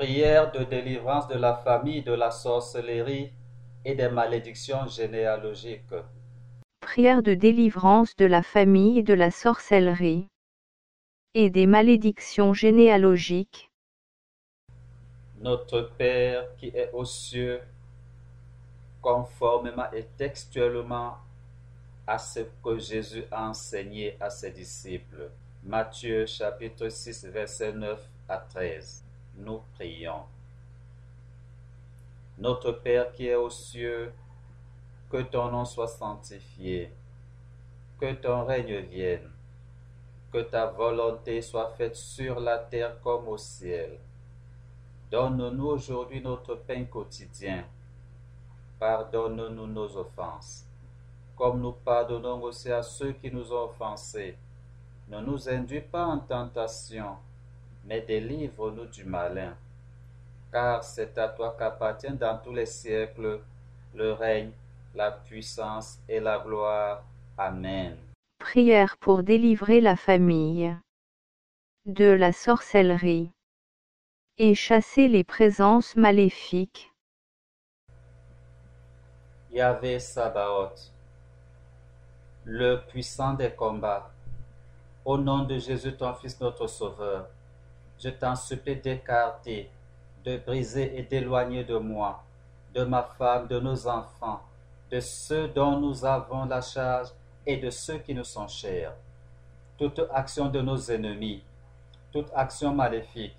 Prière de délivrance de la famille de la sorcellerie et des malédictions généalogiques. Prière de délivrance de la famille de la sorcellerie et des malédictions généalogiques. Notre Père qui est aux cieux, conformément et textuellement à ce que Jésus a enseigné à ses disciples. Matthieu chapitre 6 verset 9 à 13. Nous prions. Notre Père qui est aux cieux, que ton nom soit sanctifié, que ton règne vienne, que ta volonté soit faite sur la terre comme au ciel. Donne-nous aujourd'hui notre pain quotidien. Pardonne-nous nos offenses, comme nous pardonnons aussi à ceux qui nous ont offensés. Ne nous induis pas en tentation, mais délivre-nous du malin. Car c'est à toi qu'appartiennent dans tous les siècles le règne, la puissance et la gloire. Amen. Prière pour délivrer la famille de la sorcellerie et chasser les présences maléfiques. Yahvé Sabaoth, le puissant des combats, au nom de Jésus ton Fils notre Sauveur, je t'en supplie d'écarter, de briser et d'éloigner de moi, de ma femme, de nos enfants, de ceux dont nous avons la charge et de ceux qui nous sont chers. Toute action de nos ennemis, toute action maléfique,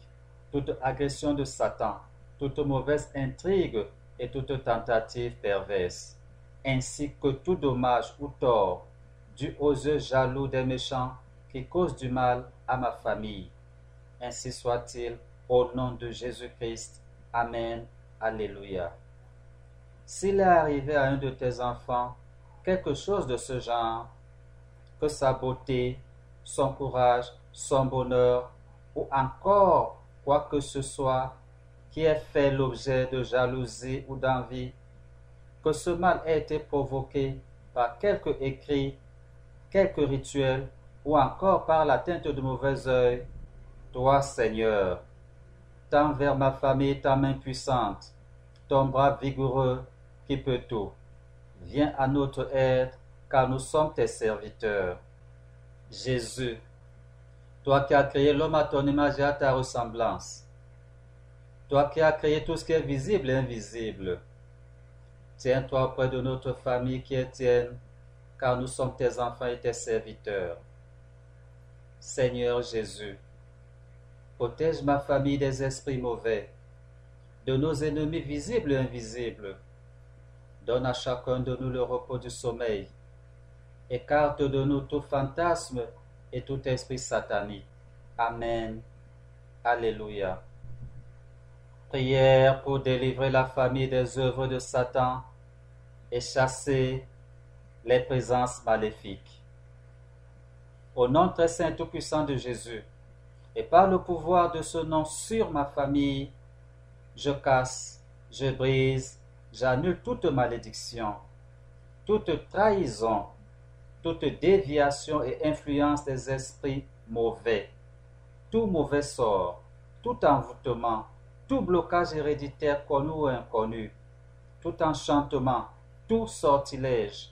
toute agression de Satan, toute mauvaise intrigue et toute tentative perverse, ainsi que tout dommage ou tort dû aux yeux jaloux des méchants qui causent du mal à ma famille. Ainsi soit-il, au nom de Jésus-Christ. Amen. Alléluia. S'il est arrivé à un de tes enfants quelque chose de ce genre, que sa beauté, son courage, son bonheur, ou encore quoi que ce soit qui ait fait l'objet de jalousie ou d'envie, que ce mal ait été provoqué par quelque écrit, quelque rituel, ou encore par l'atteinte de mauvais œil, toi, Seigneur, tends vers ma famille ta main puissante, ton bras vigoureux qui peut tout. Viens à notre aide, car nous sommes tes serviteurs. Jésus, toi qui as créé l'homme à ton image et à ta ressemblance, toi qui as créé tout ce qui est visible et invisible, tiens-toi auprès de notre famille qui est tienne, car nous sommes tes enfants et tes serviteurs. Seigneur Jésus, protège ma famille des esprits mauvais, de nos ennemis visibles et invisibles. Donne à chacun de nous le repos du sommeil. Écarte de nous tout fantasme et tout esprit satanique. Amen. Alléluia. Prière pour délivrer la famille des œuvres de Satan et chasser les présences maléfiques. Au nom très saint tout-puissant de Jésus, et par le pouvoir de ce nom sur ma famille, je casse, je brise, j'annule toute malédiction, toute trahison, toute déviation et influence des esprits mauvais, tout mauvais sort, tout envoûtement, tout blocage héréditaire connu ou inconnu, tout enchantement, tout sortilège,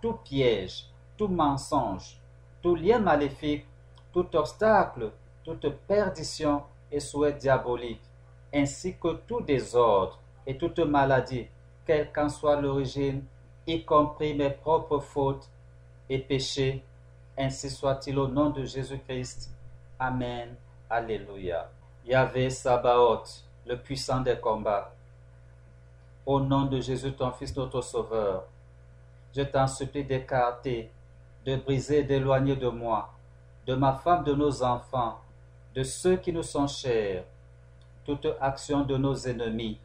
tout piège, tout mensonge, tout lien maléfique, tout obstacle, toute perdition et souhait diabolique, ainsi que tout désordre et toute maladie, quelle qu'en soit l'origine, y compris mes propres fautes et péchés, ainsi soit-il au nom de Jésus-Christ. Amen. Alléluia. Yahvé Sabaoth, le puissant des combats. Au nom de Jésus, ton Fils, notre Sauveur, je t'en supplie d'écarter, de briser, d'éloigner de moi, de ma femme, de nos enfants, de ceux qui nous sont chers, toute action de nos ennemis,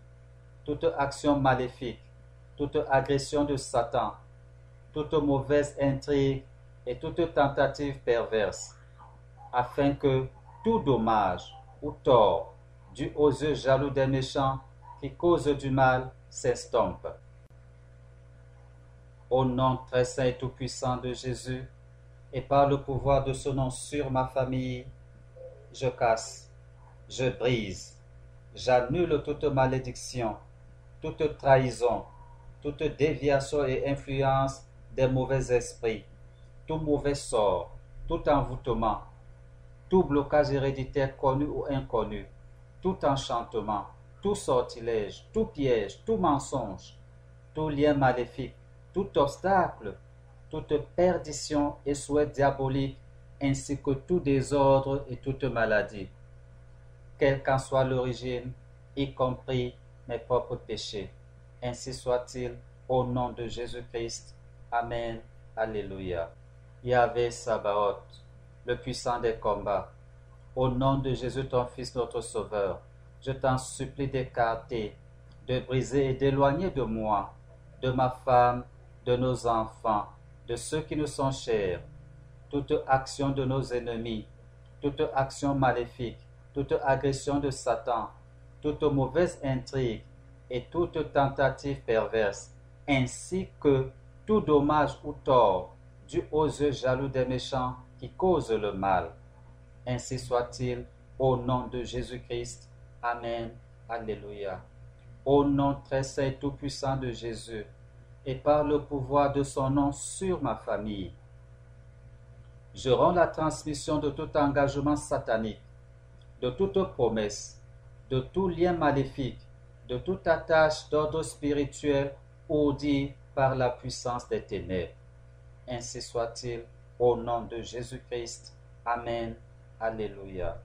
toute action maléfique, toute agression de Satan, toute mauvaise intrigue et toute tentative perverse, afin que tout dommage ou tort dû aux yeux jaloux des méchants qui causent du mal s'estompe. Au nom très saint et tout-puissant de Jésus, et par le pouvoir de ce nom sur ma famille, je casse, je brise, J'annule toute malédiction, toute trahison, toute déviation et influence des mauvais esprits, tout mauvais sort, tout envoûtement, tout blocage héréditaire connu ou inconnu, tout enchantement, tout sortilège, tout piège, tout mensonge, tout lien maléfique, tout obstacle, toute perdition et souhait diabolique, ainsi que tout désordre et toute maladie, quelle qu'en soit l'origine, y compris mes propres péchés. Ainsi soit-il, au nom de Jésus-Christ. Amen. Alléluia. Yahvé Sabaoth, le puissant des combats, au nom de Jésus ton Fils notre Sauveur, je t'en supplie d'écarter, de briser et d'éloigner de moi, de ma femme, de nos enfants, de ceux qui nous sont chers, toute action de nos ennemis, toute action maléfique, toute agression de Satan, toute mauvaise intrigue et toute tentative perverse, ainsi que tout dommage ou tort dû aux yeux jaloux des méchants qui causent le mal. Ainsi soit-il, au nom de Jésus-Christ. Amen. Alléluia. Au nom très saint tout-puissant de Jésus, et par le pouvoir de son nom sur ma famille, je rends la transmission de tout engagement satanique, de toute promesse, de tout lien maléfique, de toute attache d'ordre spirituel dit par la puissance des ténèbres. Ainsi soit-il, au nom de Jésus-Christ. Amen. Alléluia.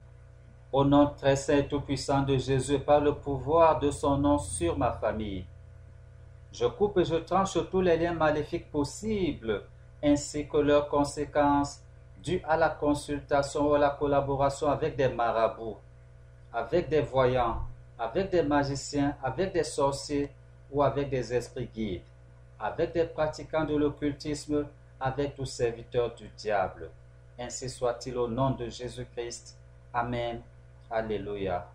Au nom très saint et tout-puissant de Jésus, par le pouvoir de son nom sur ma famille, je coupe et je tranche tous les liens maléfiques possibles, ainsi que leurs conséquences dues à la consultation ou à la collaboration avec des marabouts, avec des voyants, avec des magiciens, avec des sorciers ou avec des esprits guides, avec des pratiquants de l'occultisme, avec tous serviteurs du diable. Ainsi soit-il au nom de Jésus-Christ. Amen. Alléluia.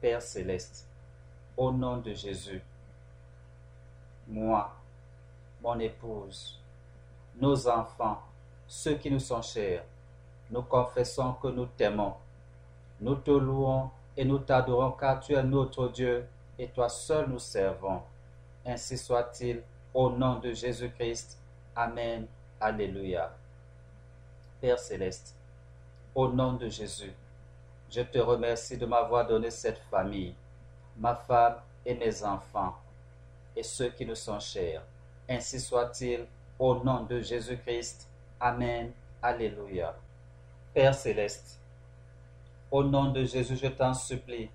Père céleste, au nom de Jésus, moi, mon épouse, nos enfants, ceux qui nous sont chers, nous confessons que nous t'aimons. Nous te louons et nous t'adorons car tu es notre Dieu et toi seul nous servons. Ainsi soit-il, au nom de Jésus-Christ. Amen. Alléluia. Père céleste, au nom de Jésus, je te remercie de m'avoir donné cette famille, ma femme et mes enfants, et ceux qui nous sont chers. Ainsi soit-il, au nom de Jésus-Christ. Amen. Alléluia. Père céleste, au nom de Jésus, je t'en supplie,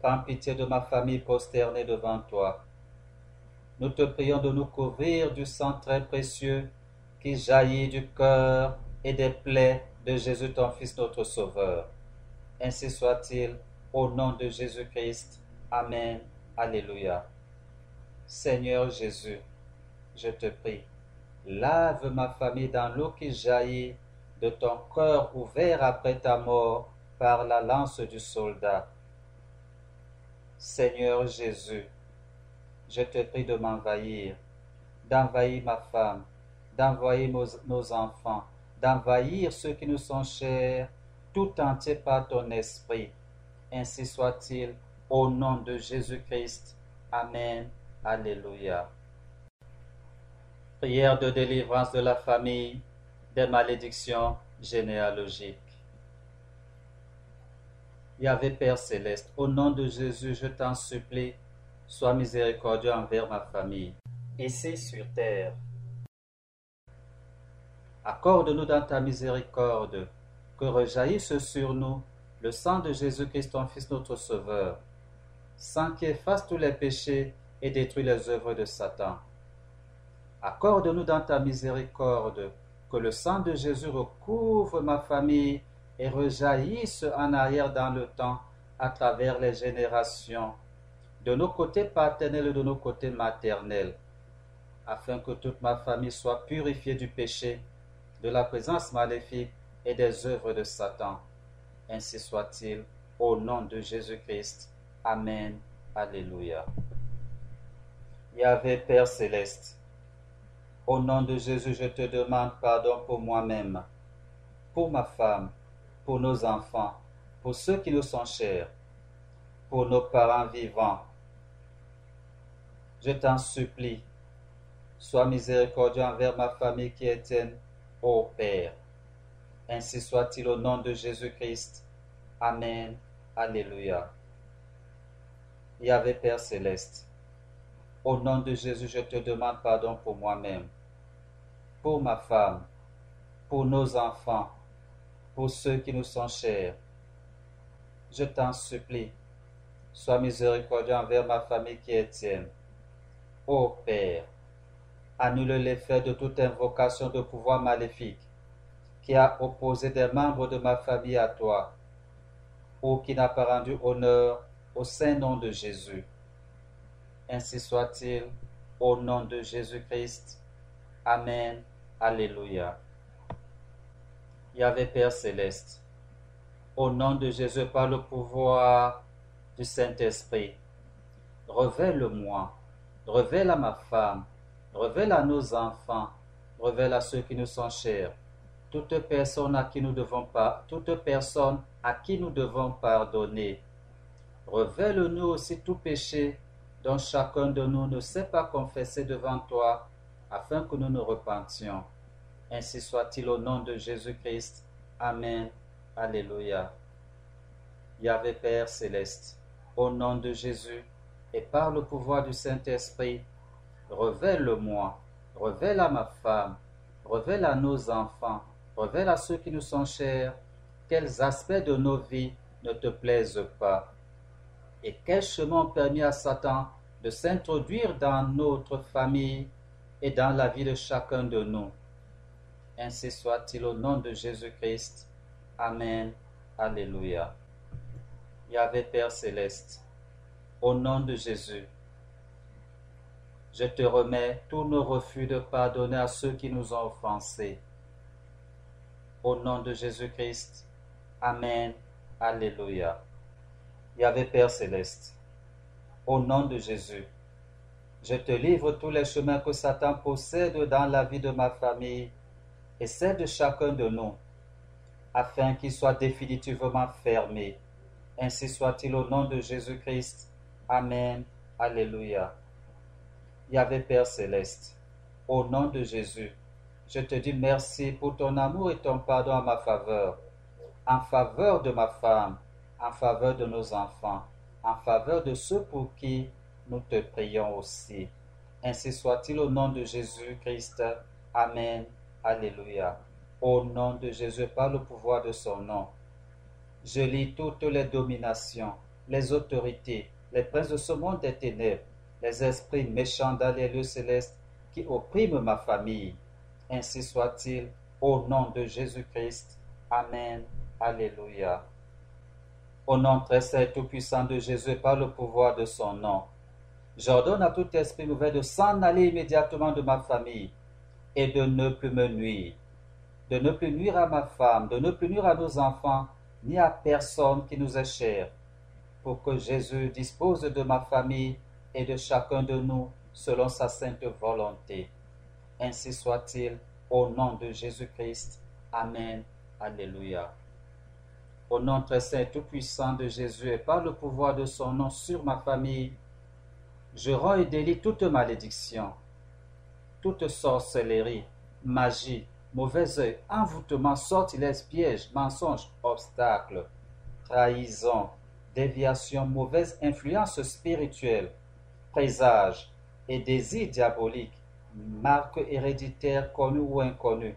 prends pitié de ma famille posternée devant toi. Nous te prions de nous couvrir du sang très précieux qui jaillit du cœur et des plaies de Jésus ton Fils notre Sauveur. Ainsi soit-il, au nom de Jésus-Christ. Amen. Alléluia. Seigneur Jésus, je te prie, lave ma famille dans l'eau qui jaillit de ton cœur ouvert après ta mort par la lance du soldat. Seigneur Jésus, je te prie de m'envahir, d'envahir ma femme, d'envahir nos, enfants, d'envahir ceux qui nous sont chers, tout entier par ton esprit. Ainsi soit-il, au nom de Jésus-Christ. Amen. Alléluia. Prière de délivrance de la famille des malédictions généalogiques. Yahvé Père céleste, au nom de Jésus, je t'en supplie, sois miséricordieux envers ma famille. Ici sur terre, accorde-nous dans ta miséricorde que rejaillisse sur nous le sang de Jésus-Christ, ton Fils, notre Sauveur, sang qui efface tous les péchés et détruit les œuvres de Satan. Accorde-nous dans ta miséricorde que le sang de Jésus recouvre ma famille et rejaillisse en arrière dans le temps à travers les générations, de nos côtés paternels et de nos côtés maternels, afin que toute ma famille soit purifiée du péché, de la présence maléfique et des œuvres de Satan. Ainsi soit-il, au nom de Jésus-Christ. Amen. Alléluia. Yahvé Père céleste, au nom de Jésus, je te demande pardon pour moi-même, pour ma femme, pour nos enfants, pour ceux qui nous sont chers, pour nos parents vivants. Je t'en supplie, sois miséricordieux envers ma famille qui est tienne, ô Père. Ainsi soit-il au nom de Jésus-Christ. Amen. Alléluia. Yahvé Père céleste, au nom de Jésus, je te demande pardon pour moi-même, pour ma femme, pour nos enfants, pour ceux qui nous sont chers. Je t'en supplie, sois miséricordieux envers ma famille qui est tienne. Ô Père, annule l'effet de toute invocation de pouvoir maléfique qui a opposé des membres de ma famille à toi, ou qui n'a pas rendu honneur au saint nom de Jésus. Ainsi soit-il, au nom de Jésus-Christ. Amen. Alléluia. Yahvé Père céleste, au nom de Jésus, par le pouvoir du Saint-Esprit, révèle-moi, révèle à ma femme, révèle à nos enfants, révèle à ceux qui nous sont chers, toute personne à qui nous devons pas, toute personne à qui nous devons pardonner. Révèle-nous aussi tout péché dont chacun de nous ne sait pas confesser devant toi, afin que nous nous repentions. Ainsi soit-il au nom de Jésus-Christ. Amen. Alléluia. Yahvé Père céleste, au nom de Jésus et par le pouvoir du Saint-Esprit, révèle-moi, révèle à ma femme, révèle à nos enfants, révèle à ceux qui nous sont chers, quels aspects de nos vies ne te plaisent pas et quel chemin permis à Satan de s'introduire dans notre famille et dans la vie de chacun de nous? Ainsi soit-il au nom de Jésus-Christ. Amen. Alléluia. Yahvé Père céleste, au nom de Jésus, je te remets tous nos refus de pardonner à ceux qui nous ont offensés. Au nom de Jésus-Christ. Amen. Alléluia. Yahvé Père céleste, au nom de Jésus, je te livre tous les chemins que Satan possède dans la vie de ma famille et celle de chacun de nous, afin qu'ils soient définitivement fermés. Ainsi soit-il au nom de Jésus-Christ. Amen. Alléluia. Yahvé Père céleste, au nom de Jésus, je te dis merci pour ton amour et ton pardon à ma faveur, en faveur de ma femme, en faveur de nos enfants, en faveur de ceux pour qui nous te prions aussi. Ainsi soit-il au nom de Jésus-Christ. Amen. Alléluia. Au nom de Jésus, par le pouvoir de son nom, je lis toutes les dominations, les autorités, les princes de ce monde des ténèbres, les esprits méchants dans les lieux célestes qui oppriment ma famille. Ainsi soit-il, au nom de Jésus-Christ. Amen. Alléluia. Au nom très saint et tout-puissant de Jésus, par le pouvoir de son nom, j'ordonne à tout esprit mauvais de s'en aller immédiatement de ma famille et de ne plus me nuire, de ne plus nuire à ma femme, de ne plus nuire à nos enfants, ni à personne qui nous est cher, pour que Jésus dispose de ma famille et de chacun de nous selon sa sainte volonté. Ainsi soit-il, au nom de Jésus-Christ. Amen. Alléluia. Au nom très saint et tout-puissant de Jésus et par le pouvoir de son nom sur ma famille, je rends et délie toute malédiction, toute sorcellerie, magie, mauvais œil, envoûtement, sortilège, piège, mensonge, obstacle, trahison, déviation, mauvaise influence spirituelle, présage et désir diabolique, marque héréditaire connue ou inconnue,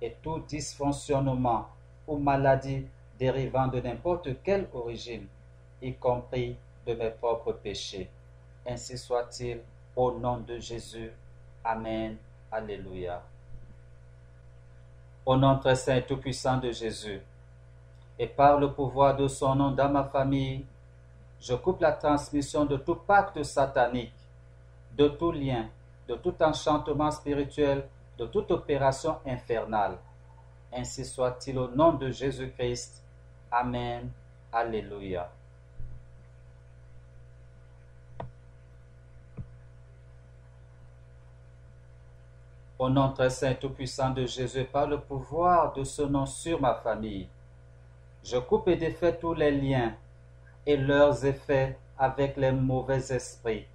et tout dysfonctionnement ou maladie dérivant de n'importe quelle origine, y compris de mes propres péchés. Ainsi soit-il, au nom de Jésus. Amen. Alléluia. Au nom très saint et tout-puissant de Jésus, et par le pouvoir de son nom dans ma famille, je coupe la transmission de tout pacte satanique, de tout lien, de tout enchantement spirituel, de toute opération infernale. Ainsi soit-il au nom de Jésus-Christ. Amen. Alléluia. Au nom très saint tout-puissant de Jésus, par le pouvoir de ce nom sur ma famille, je coupe et défais tous les liens, et leurs effets avec les mauvais esprits,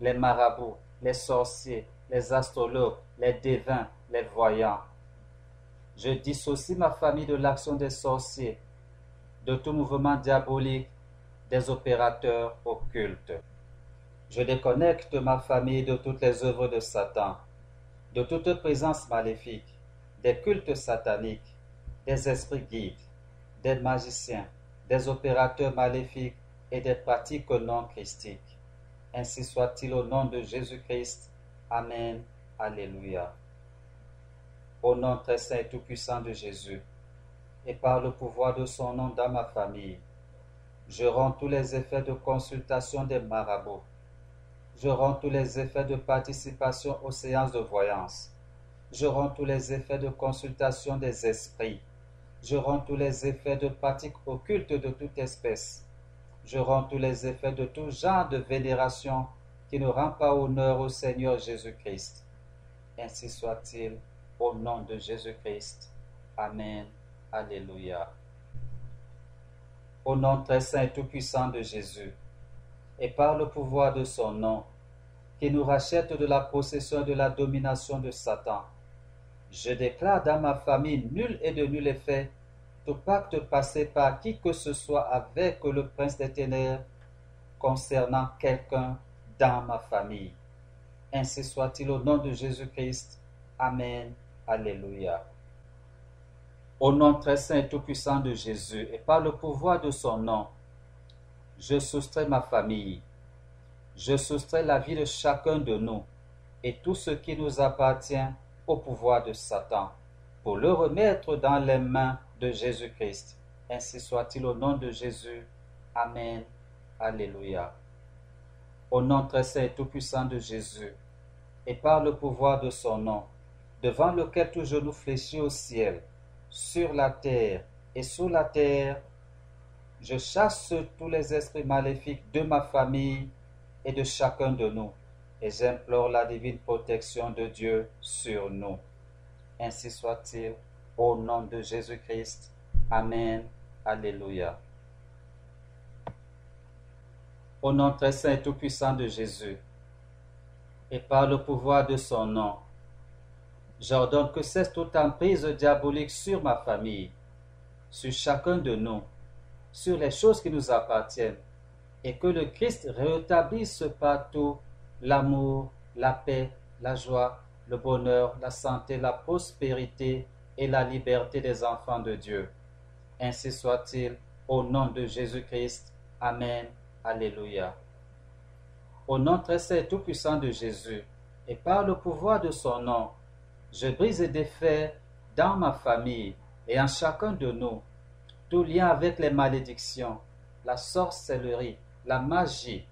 les marabouts, les sorciers, les astrologues, les devins, les voyants. Je dissocie ma famille de l'action des sorciers, de tout mouvement diabolique, des opérateurs occultes. Je déconnecte ma famille de toutes les œuvres de Satan, de toute présence maléfique, des cultes sataniques, des esprits guides, des magiciens, des opérateurs maléfiques et des pratiques non christiques. Ainsi soit-il au nom de Jésus-Christ. Amen. Alléluia. Au nom très saint et tout-puissant de Jésus, et par le pouvoir de son nom dans ma famille, je rends tous les effets de consultation des marabouts. Je rends tous les effets de participation aux séances de voyance. Je rends tous les effets de consultation des esprits. Je rends tous les effets de pratiques occultes de toute espèce. Je rends tous les effets de tout genre de vénération qui ne rend pas honneur au Seigneur Jésus-Christ. Ainsi soit-il, au nom de Jésus-Christ. Amen. Alléluia. Au nom très saint et tout-puissant de Jésus, et par le pouvoir de son nom, qui nous rachète de la possession et de la domination de Satan, je déclare dans ma famille nul et de nul effet tout pacte passé par qui que ce soit avec le prince des ténèbres concernant quelqu'un dans ma famille. Ainsi soit-il au nom de Jésus-Christ. Amen. Alléluia. Au nom très saint et tout-puissant de Jésus et par le pouvoir de son nom, je soustrais ma famille. Je soustrais la vie de chacun de nous et tout ce qui nous appartient au pouvoir de Satan pour le remettre dans les mains de Jésus-Christ. Ainsi soit-il au nom de Jésus. Amen. Alléluia. Au nom très saint et tout-puissant de Jésus, et par le pouvoir de son nom, devant lequel tout genou fléchit au ciel, sur la terre et sous la terre, je chasse tous les esprits maléfiques de ma famille et de chacun de nous, et j'implore la divine protection de Dieu sur nous. Ainsi soit-il, au nom de Jésus-Christ. Amen. Alléluia. Au nom très saint et tout-puissant de Jésus, et par le pouvoir de son nom, j'ordonne que cesse toute emprise diabolique sur ma famille, sur chacun de nous, sur les choses qui nous appartiennent, et que le Christ rétablisse partout l'amour, la paix, la joie, le bonheur, la santé, la prospérité et la liberté des enfants de Dieu. Ainsi soit-il, au nom de Jésus-Christ. Amen. Alléluia. Au nom très saint et tout-puissant de Jésus, et par le pouvoir de son nom, je brise et défais dans ma famille et en chacun de nous tout lien avec les malédictions, la sorcellerie, la magie,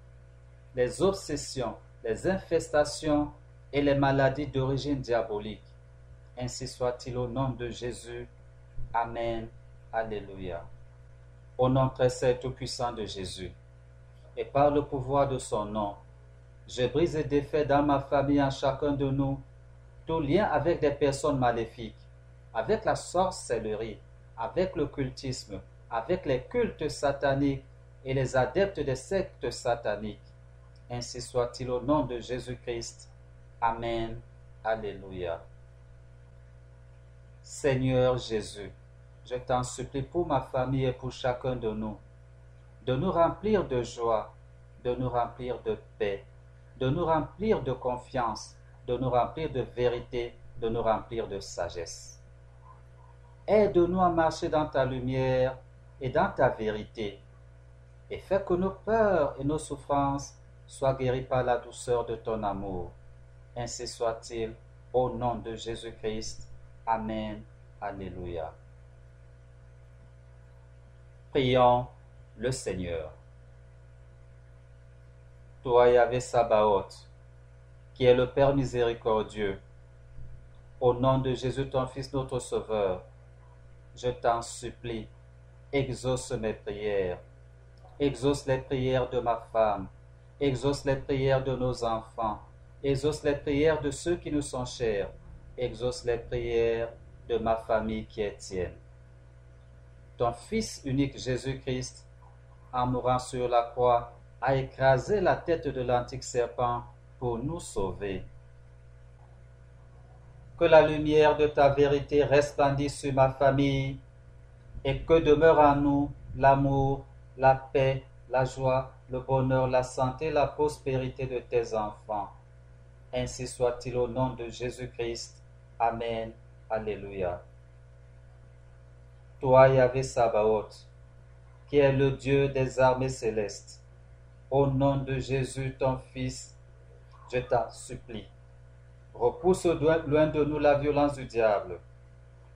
les obsessions, les infestations et les maladies d'origine diabolique. Ainsi soit-il au nom de Jésus. Amen. Alléluia. Au nom très saint et tout-puissant de Jésus, et par le pouvoir de son nom, je brise et défais dans ma famille en chacun de nous tout lien avec des personnes maléfiques, avec la sorcellerie, avec le cultisme, avec les cultes sataniques et les adeptes des sectes sataniques. Ainsi soit-il au nom de Jésus-Christ. Amen. Alléluia. Seigneur Jésus, je t'en supplie pour ma famille et pour chacun de nous, de nous remplir de joie, de nous remplir de paix, de nous remplir de confiance, de nous remplir de vérité, de nous remplir de sagesse. Aide-nous à marcher dans ta lumière et dans ta vérité, et fais que nos peurs et nos souffrances soient guéries par la douceur de ton amour. Ainsi soit-il, au nom de Jésus-Christ. Amen. Alléluia. Prions le Seigneur. Toi, Yahvé Sabaoth, qui est le Père miséricordieux, au nom de Jésus, ton Fils, notre Sauveur, je t'en supplie, exauce mes prières, exauce les prières de ma femme, exauce les prières de nos enfants, exauce les prières de ceux qui nous sont chers, exauce les prières de ma famille qui est tienne. Ton Fils unique Jésus-Christ en mourant sur la croix, a écrasé la tête de l'antique serpent pour nous sauver. Que la lumière de ta vérité resplendisse sur ma famille et que demeure en nous l'amour, la paix, la joie, le bonheur, la santé, la prospérité de tes enfants. Ainsi soit-il au nom de Jésus-Christ. Amen. Alléluia. Toi, Yahvé Sabaoth, qui est le Dieu des armées célestes, au nom de Jésus, ton Fils, je t'en supplie. Repousse loin de nous la violence du diable.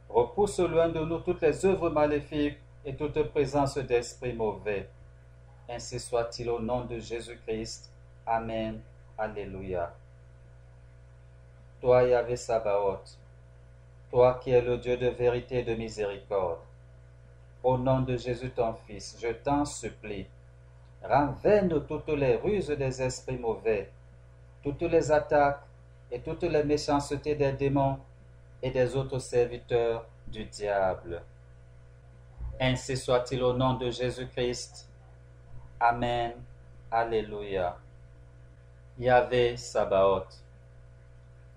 Repousse loin de nous toutes les œuvres maléfiques et toute présence d'esprit mauvais. Ainsi soit-il au nom de Jésus-Christ. Amen. Alléluia. Toi, Yahvé Sabaoth, toi qui es le Dieu de vérité et de miséricorde, au nom de Jésus ton Fils, je t'en supplie, rends toutes les ruses des esprits mauvais, toutes les attaques et toutes les méchancetés des démons et des autres serviteurs du diable. Ainsi soit-il au nom de Jésus-Christ. Amen. Alléluia. Yahvé Sabaoth,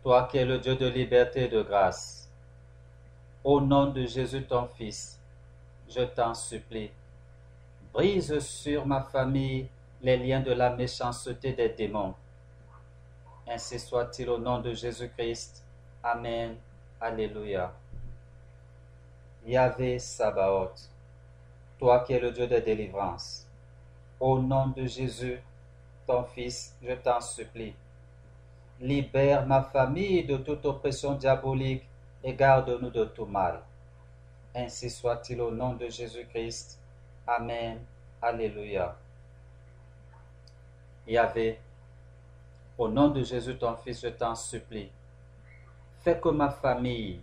toi qui es le Dieu de liberté et de grâce, au nom de Jésus ton Fils, je t'en supplie, brise sur ma famille les liens de la méchanceté des démons. Ainsi soit-il au nom de Jésus-Christ. Amen. Alléluia. Yahvé Sabaoth, toi qui es le Dieu de délivrance, au nom de Jésus, ton Fils, je t'en supplie, libère ma famille de toute oppression diabolique et garde-nous de tout mal. Ainsi soit-il au nom de Jésus-Christ. Amen. Alléluia. Yahvé, au nom de Jésus ton Fils, je t'en supplie, fais que ma famille,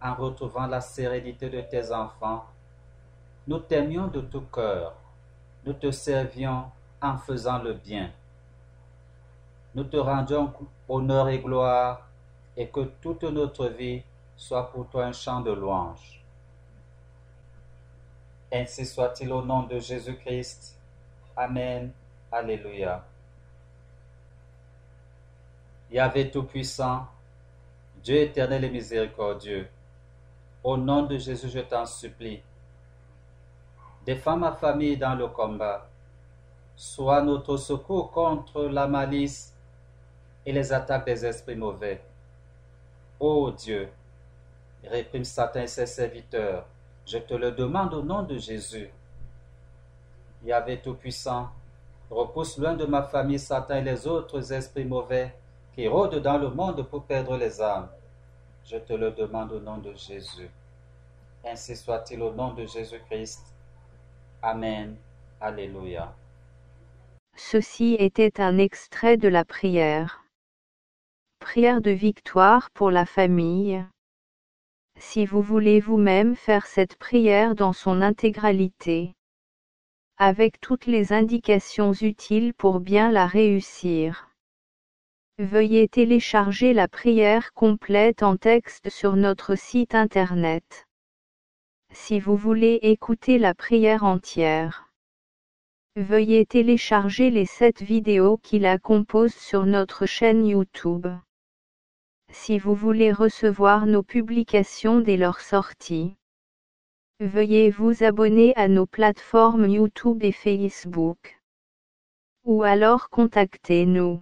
en retrouvant la sérénité de tes enfants, nous t'aimions de tout cœur, nous te servions en faisant le bien. Nous te rendions honneur et gloire et que toute notre vie soit pour toi un chant de louange. Ainsi soit-il au nom de Jésus-Christ. Amen. Alléluia. Yahvé Tout-Puissant, Dieu éternel et miséricordieux, au nom de Jésus, je t'en supplie. Défends ma famille dans le combat. Sois notre secours contre la malice et les attaques des esprits mauvais. Ô Dieu, réprime Satan et ses serviteurs je te le demande au nom de Jésus. Yahvé Tout-Puissant, repousse loin de ma famille Satan et les autres esprits mauvais qui dans le monde pour perdre les âmes. Je te le demande au nom de Jésus. Ainsi soit-il au nom de Jésus-Christ. Amen. Alléluia. Ceci était un extrait de la prière. Prière de victoire pour la famille. Si vous voulez vous-même faire cette prière dans son intégralité, avec toutes les indications utiles pour bien la réussir. Veuillez télécharger la prière complète en texte sur notre site internet. Si vous voulez écouter la prière entière, veuillez télécharger les sept vidéos qui la composent sur notre chaîne YouTube. Si vous voulez recevoir nos publications dès leur sortie, veuillez vous abonner à nos plateformes YouTube et Facebook. Ou alors contactez-nous.